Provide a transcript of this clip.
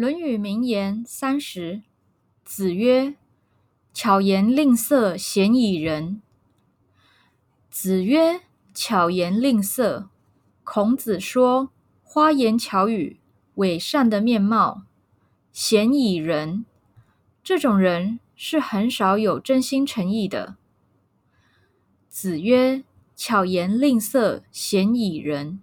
论语名言三十子曰巧言令色鲜矣仁子曰巧言令色孔子说花言巧语伪善的面貌鲜矣仁这种人是很少有真心诚意的。子曰巧言令色鲜矣仁